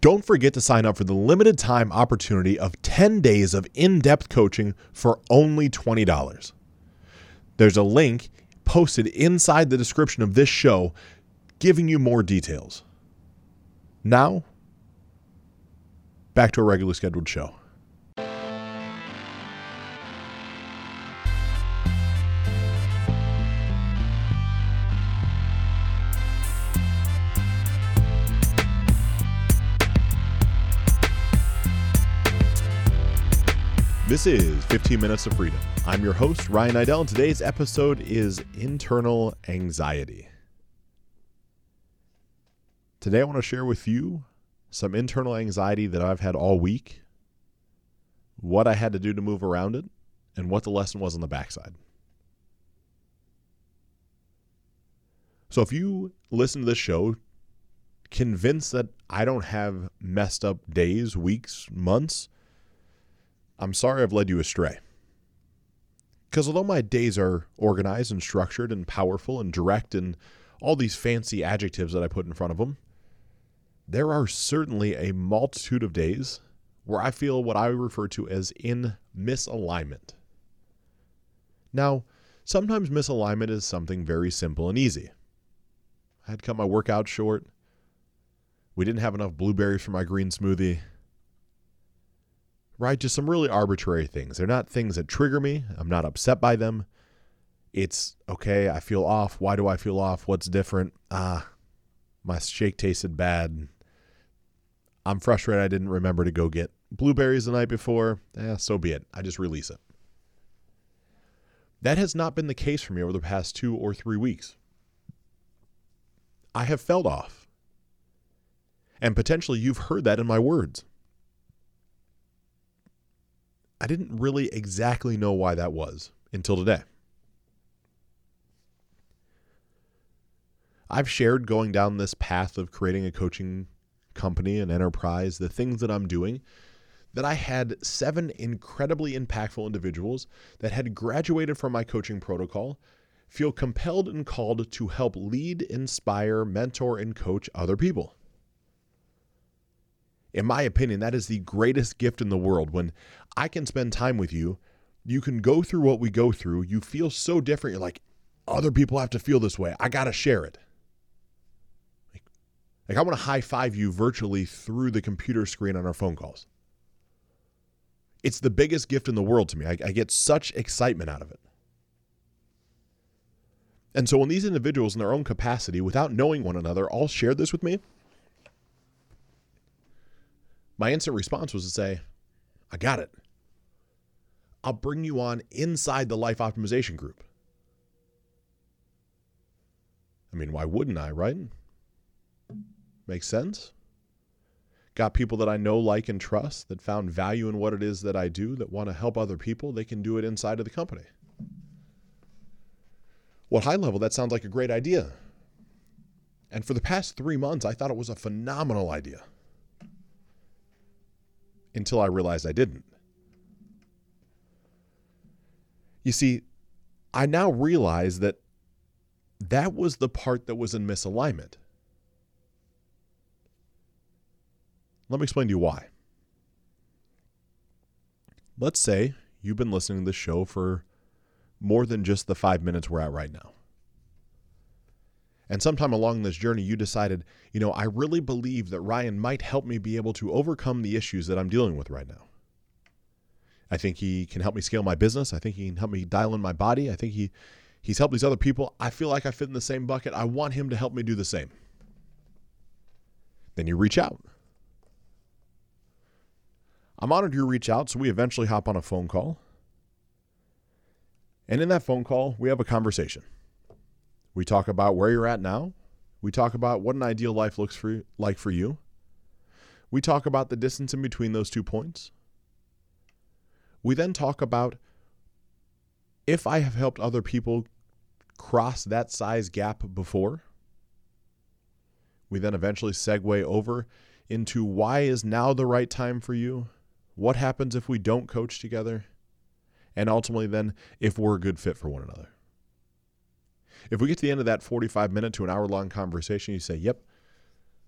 Don't forget to sign up for the limited time opportunity of 10 days of in depth coaching for only $20. There's a link posted inside the description of this show giving you more details. Now, back to a regularly scheduled show. This is 15 Minutes of Freedom. I'm your host, Ryan Rydell, and today's episode is internal anxiety. Today, I want to share with you some internal anxiety that I've had all week, what I had to do to move around it, and what the lesson was on the backside. So, if you listen to this show convinced that I don't have messed up days, weeks, months, I'm sorry I've led you astray. Because although my days are organized and structured and powerful and direct and all these fancy adjectives that I put in front of them, there are certainly a multitude of days where I feel what I refer to as in misalignment. Now, sometimes misalignment is something very simple and easy. I had cut my workout short. We didn't have enough blueberries for my green smoothie right? Just some really arbitrary things. They're not things that trigger me. I'm not upset by them. It's okay, I feel off. Why do I feel off? What's different? Ah, my shake tasted bad. I'm frustrated I didn't remember to go get blueberries the night before. Eh, so be it. I just release it. That has not been the case for me over the past two or three weeks. I have felt off. And potentially you've heard that in my words. I didn't really exactly know why that was until today. I've shared going down this path of creating a coaching company and enterprise, the things that I'm doing, that I had seven incredibly impactful individuals that had graduated from my coaching protocol feel compelled and called to help lead, inspire, mentor, and coach other people in my opinion, that is the greatest gift in the world. When I can spend time with you, you can go through what we go through. You feel so different. You're like, other people have to feel this way. I got to share it. Like, like I want to high five you virtually through the computer screen on our phone calls. It's the biggest gift in the world to me. I, I get such excitement out of it. And so when these individuals in their own capacity, without knowing one another, all shared this with me, my instant response was to say, I got it. I'll bring you on inside the life optimization group. I mean, why wouldn't I, right? Makes sense. Got people that I know, like, and trust that found value in what it is that I do, that want to help other people. They can do it inside of the company. Well, high level, that sounds like a great idea. And for the past three months, I thought it was a phenomenal idea until I realized I didn't. You see, I now realize that that was the part that was in misalignment. Let me explain to you why. Let's say you've been listening to this show for more than just the five minutes we're at right now. And sometime along this journey, you decided, you know, I really believe that Ryan might help me be able to overcome the issues that I'm dealing with right now. I think he can help me scale my business. I think he can help me dial in my body. I think he he's helped these other people. I feel like I fit in the same bucket. I want him to help me do the same. Then you reach out. I'm honored you reach out, so we eventually hop on a phone call. And in that phone call, we have a conversation. We talk about where you're at now. We talk about what an ideal life looks for, like for you. We talk about the distance in between those two points. We then talk about if I have helped other people cross that size gap before. We then eventually segue over into why is now the right time for you? What happens if we don't coach together? And ultimately, then, if we're a good fit for one another. If we get to the end of that 45 minute to an hour long conversation, you say, Yep,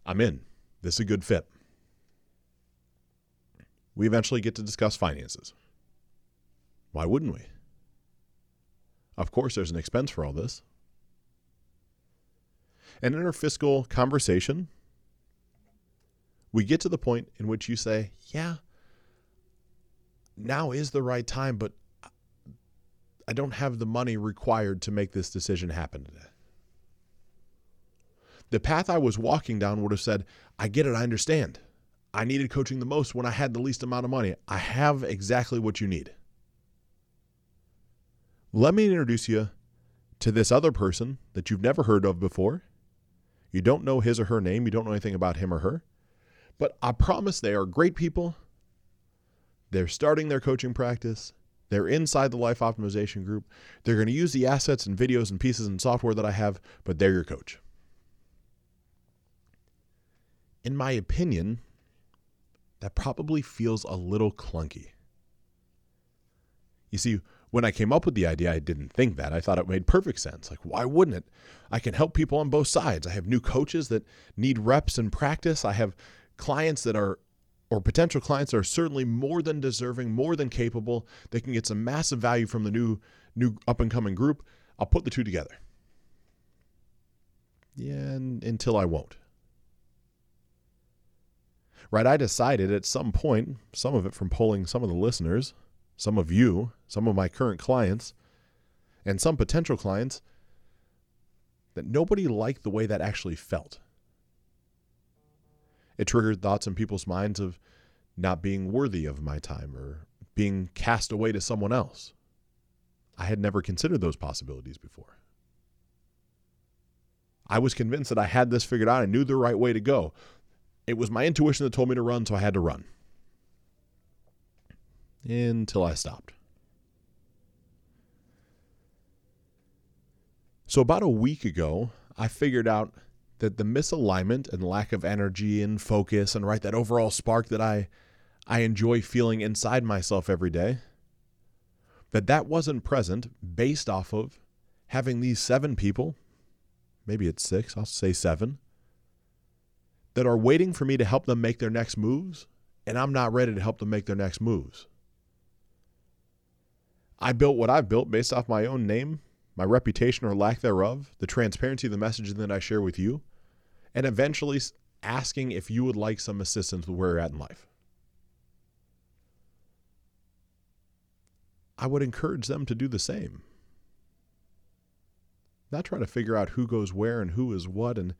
I'm in. This is a good fit. we eventually get to discuss finances. Why wouldn't we? Of course, there's an expense for all this. And in our fiscal conversation, we get to the point in which you say, Yeah, now is the right time, but I don't have the money required to make this decision happen today. The path I was walking down would have said, I get it, I understand. I needed coaching the most when I had the least amount of money. I have exactly what you need. Let me introduce you to this other person that you've never heard of before. You don't know his or her name, you don't know anything about him or her. But I promise they are great people. They're starting their coaching practice. They're inside the life optimization group. They're going to use the assets and videos and pieces and software that I have, but they're your coach. In my opinion, that probably feels a little clunky. You see, when I came up with the idea, I didn't think that. I thought it made perfect sense. Like, why wouldn't it? I can help people on both sides. I have new coaches that need reps and practice. I have clients that are, or potential clients are certainly more than deserving, more than capable. They can get some massive value from the new, new up and coming group. I'll put the two together. Yeah, and, until I won't right? I decided at some point, some of it from polling some of the listeners, some of you, some of my current clients, and some potential clients, that nobody liked the way that actually felt. It triggered thoughts in people's minds of not being worthy of my time or being cast away to someone else. I had never considered those possibilities before. I was convinced that I had this figured out. I knew the right way to go. It was my intuition that told me to run, so I had to run. Until I stopped. So, about a week ago, I figured out that the misalignment and lack of energy and focus and right that overall spark that I I enjoy feeling inside myself every day that that wasn't present based off of having these seven people maybe it's 6 I'll say 7 that are waiting for me to help them make their next moves, and I'm not ready to help them make their next moves. I built what I've built based off my own name, my reputation or lack thereof, the transparency of the message that I share with you, and eventually asking if you would like some assistance with where you're at in life. I would encourage them to do the same. Not try to figure out who goes where and who is what and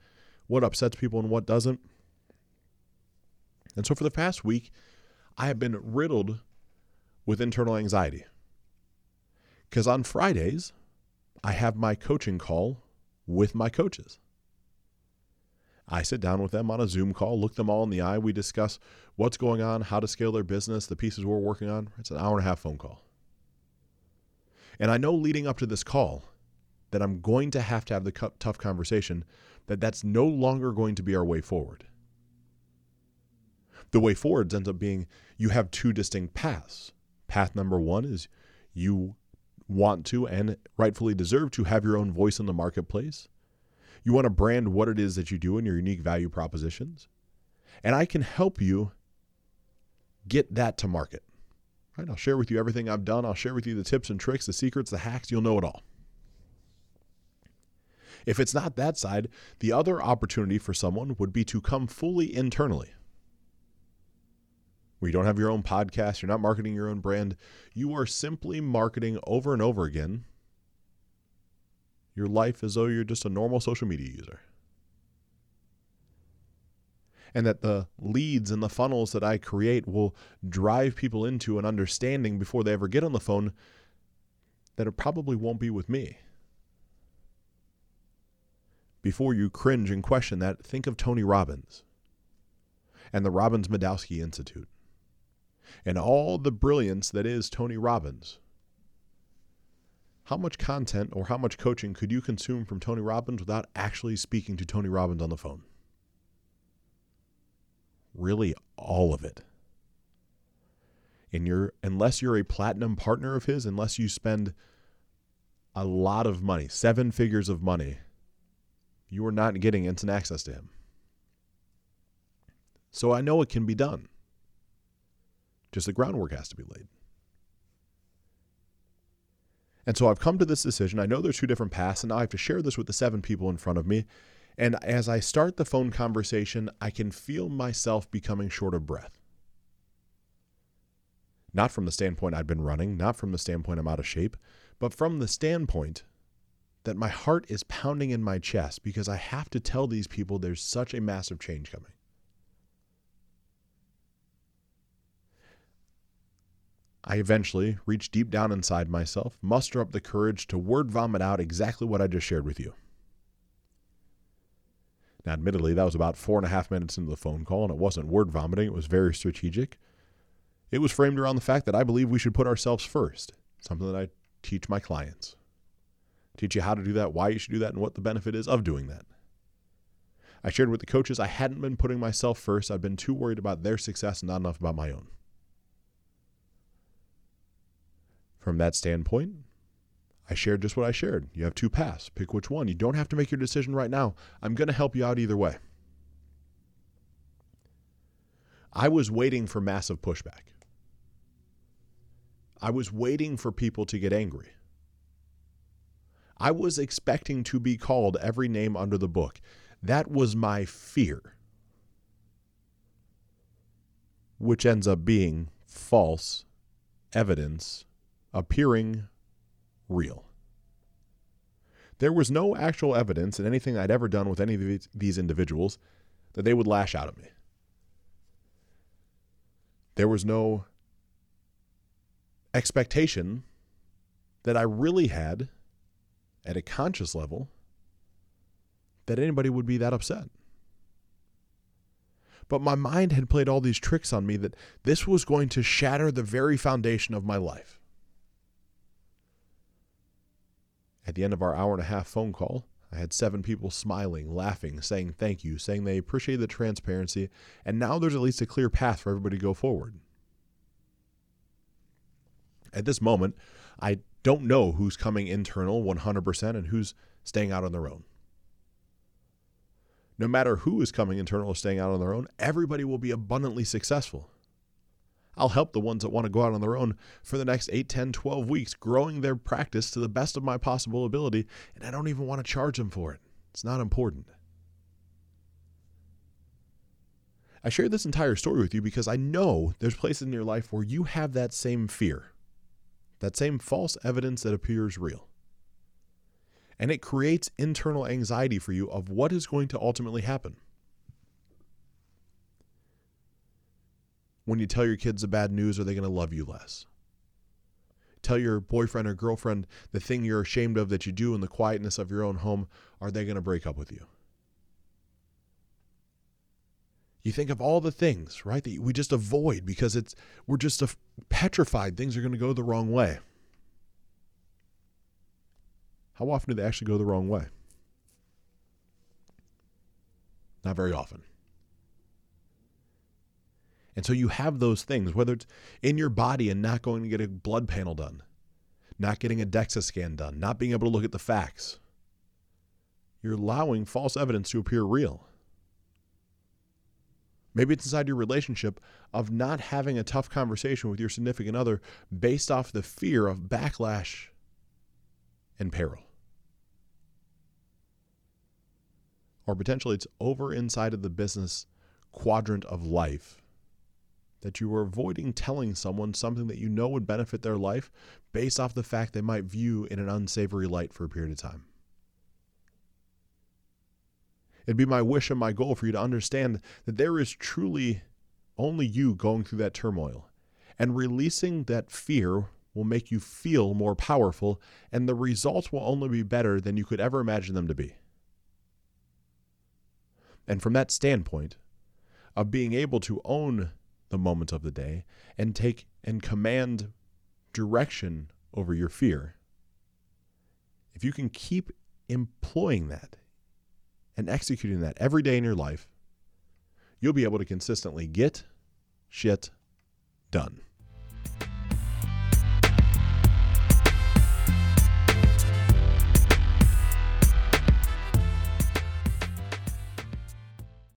what upsets people and what doesn't. And so for the past week, I have been riddled with internal anxiety. Because on Fridays, I have my coaching call with my coaches. I sit down with them on a Zoom call, look them all in the eye. We discuss what's going on, how to scale their business, the pieces we're working on. It's an hour and a half phone call. And I know leading up to this call that I'm going to have to have the tough conversation that that's no longer going to be our way forward. The way forward ends up being you have two distinct paths. Path number one is you want to and rightfully deserve to have your own voice in the marketplace. You want to brand what it is that you do and your unique value propositions. And I can help you get that to market. Right? I'll share with you everything I've done. I'll share with you the tips and tricks, the secrets, the hacks. You'll know it all. If it's not that side, the other opportunity for someone would be to come fully internally. Where you don't have your own podcast, you're not marketing your own brand, you are simply marketing over and over again your life as though you're just a normal social media user. And that the leads and the funnels that I create will drive people into an understanding before they ever get on the phone that it probably won't be with me before you cringe and question that, think of Tony Robbins and the Robbins Madanes Institute and all the brilliance that is Tony Robbins. How much content or how much coaching could you consume from Tony Robbins without actually speaking to Tony Robbins on the phone? Really, all of it. And you're, unless you're a platinum partner of his, unless you spend a lot of money, seven figures of money you are not getting instant access to him. So I know it can be done. Just the groundwork has to be laid. And so I've come to this decision. I know there's two different paths, and now I have to share this with the seven people in front of me. And as I start the phone conversation, I can feel myself becoming short of breath. Not from the standpoint I've been running, not from the standpoint I'm out of shape, but from the standpoint that my heart is pounding in my chest because I have to tell these people there's such a massive change coming. I eventually reach deep down inside myself, muster up the courage to word vomit out exactly what I just shared with you. Now, admittedly, that was about four and a half minutes into the phone call, and it wasn't word vomiting, it was very strategic. It was framed around the fact that I believe we should put ourselves first, something that I teach my clients. Teach you how to do that, why you should do that, and what the benefit is of doing that. I shared with the coaches I hadn't been putting myself first. I'd been too worried about their success and not enough about my own. From that standpoint, I shared just what I shared. You have two paths. Pick which one. You don't have to make your decision right now. I'm going to help you out either way. I was waiting for massive pushback. I was waiting for people to get angry. I was expecting to be called every name under the book. That was my fear, which ends up being false evidence appearing real. There was no actual evidence in anything I'd ever done with any of these individuals that they would lash out at me. There was no expectation that I really had at a conscious level that anybody would be that upset. But my mind had played all these tricks on me that this was going to shatter the very foundation of my life. At the end of our hour and a half phone call, I had seven people smiling, laughing, saying thank you, saying they appreciate the transparency, and now there's at least a clear path for everybody to go forward. At this moment, I don't know who's coming internal 100% and who's staying out on their own. No matter who is coming internal or staying out on their own, everybody will be abundantly successful. I'll help the ones that want to go out on their own for the next 8, 10, 12 weeks, growing their practice to the best of my possible ability, and I don't even want to charge them for it. It's not important. I share this entire story with you because I know there's places in your life where you have that same fear that same false evidence that appears real. And it creates internal anxiety for you of what is going to ultimately happen. When you tell your kids the bad news, are they going to love you less? Tell your boyfriend or girlfriend the thing you're ashamed of that you do in the quietness of your own home, are they going to break up with you? You think of all the things, right, that we just avoid because it's we're just petrified things are going to go the wrong way. How often do they actually go the wrong way? Not very often. And so you have those things, whether it's in your body and not going to get a blood panel done, not getting a DEXA scan done, not being able to look at the facts. You're allowing false evidence to appear real. Maybe it's inside your relationship of not having a tough conversation with your significant other based off the fear of backlash and peril. Or potentially it's over inside of the business quadrant of life that you are avoiding telling someone something that you know would benefit their life based off the fact they might view in an unsavory light for a period of time. It'd be my wish and my goal for you to understand that there is truly only you going through that turmoil. And releasing that fear will make you feel more powerful, and the results will only be better than you could ever imagine them to be. And from that standpoint of being able to own the moment of the day and take and command direction over your fear, if you can keep employing that and executing that every day in your life, you'll be able to consistently get shit done.